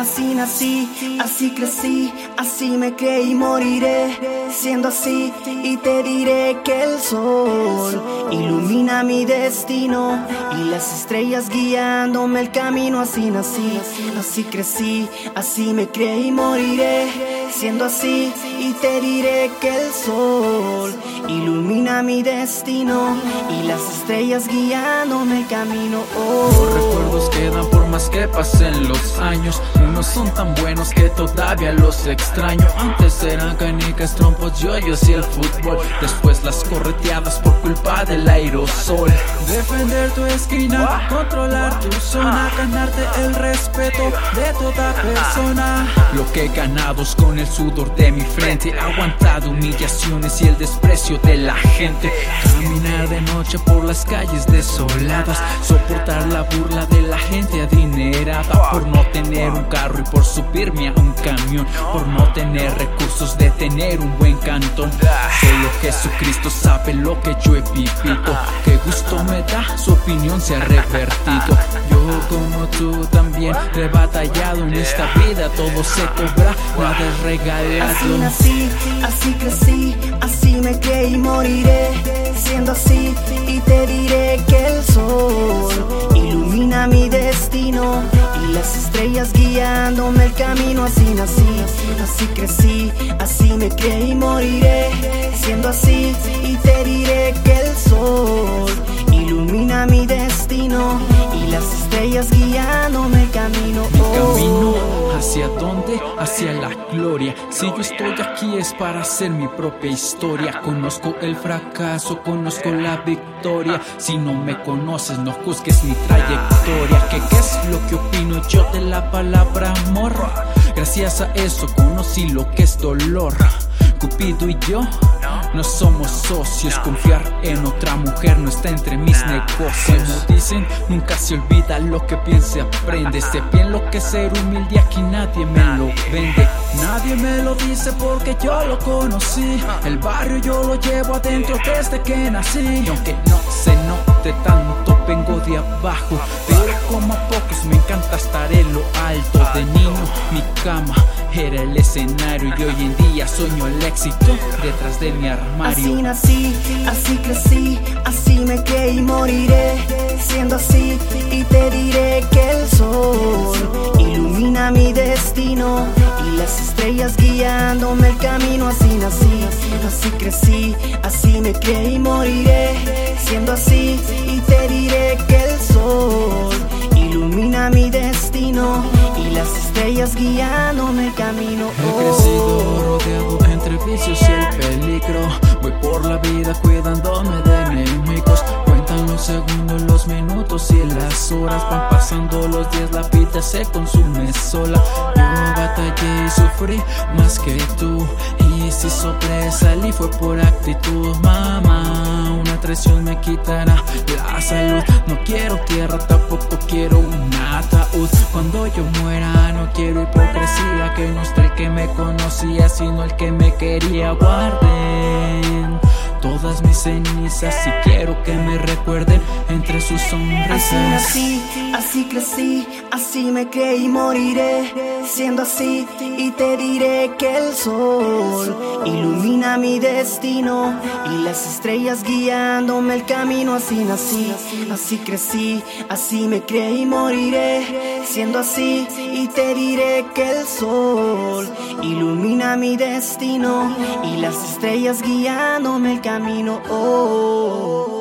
así nací, así crecí, así me creí y moriré. Siendo así, y te diré que el sol ilumina mi destino y las estrellas guiándome el camino. Así nací, así crecí, así me creí y moriré. Siendo así, y te diré que el sol ilumina mi destino y las estrellas guiándome el camino. Oh. Los recuerdos quedan por más que pasen los años. Son tan buenos que todavía los extraño. Antes eran canicas, trompos, yoyos y el fútbol. Después las correteadas por culpa del aerosol. Defender tu esquina, controlar tu zona, ganarte el respeto de toda persona. Lo que he ganado es con el sudor de mi frente. Aguantado humillaciones y el desprecio de la gente. Caminar de noche por las calles desoladas. Soportar la burla de la gente adinerada. Por no tener un carro y por subirme a un camión. Por no tener recursos de tener un buen cantón. Solo Jesucristo sabe lo que yo he vivido. Qué gusto me da, su opinión se ha revertido. Yo como tú también he batallado en esta vida. Todo se cobra, nada es regalado. Así nací, así crecí, así me creí moriré. Las estrellas guiándome el camino. Así nací, así crecí, así me creí y moriré. Siendo así, y te diré hacia dónde, hacia la gloria. Si yo estoy aquí es para hacer mi propia historia. Conozco el fracaso, conozco la victoria. Si no me conoces, no juzgues mi trayectoria. ¿Qué, qué es lo que opino yo de la palabra amor? Gracias a eso conocí lo que es dolor. Cupido y yo no somos socios. Confiar en otra mujer no está entre mis negocios. Como dicen, nunca se olvida lo que piense, aprende. Sé bien lo que es ser humilde, aquí nadie me lo vende. Nadie me lo dice porque yo lo conocí. El barrio yo lo llevo adentro desde que nací. Y aunque no se note tanto, vengo de abajo. Pero como a pocos me encanta estar en lo alto. De niño, mi cama era el escenario y hoy en día sueño el éxito detrás de mi armario. Así nací, así crecí, así me creí y moriré. Siendo así, y te diré que el sol ilumina mi destino y las estrellas guiándome el camino. Así nací, así crecí, así me creí y moriré. Siendo así, y te diré que el sol ilumina mi destino y las estrellas guiándome el camino. He crecido rodeado entre y el peligro. Voy por la vida cuidándome de enemigos. Cuentan los segundos, los minutos y las horas. Van pasando los días, la vida se consume sola. Yo batallé y sufrí más que tú. Y si sobresalí fue por actitud, mamá. Una traición me quitará la salud. No quiero tierra, tampoco quiero un Cuando yo muera, no quiero hipocresía. Que no esté el que me conocía, sino el que me quería. Guarden todas mis cenizas y quiero que me recuerden entre sus sonrisas. Así nací, así crecí, así me creí moriré. Siendo así, y te diré que el sol ilumina mi destino y las estrellas guiándome el camino. Así nací, así crecí, así me creí moriré. Siendo así, y te diré que el sol ilumina mi destino y las estrellas guiándome el camino. Oh.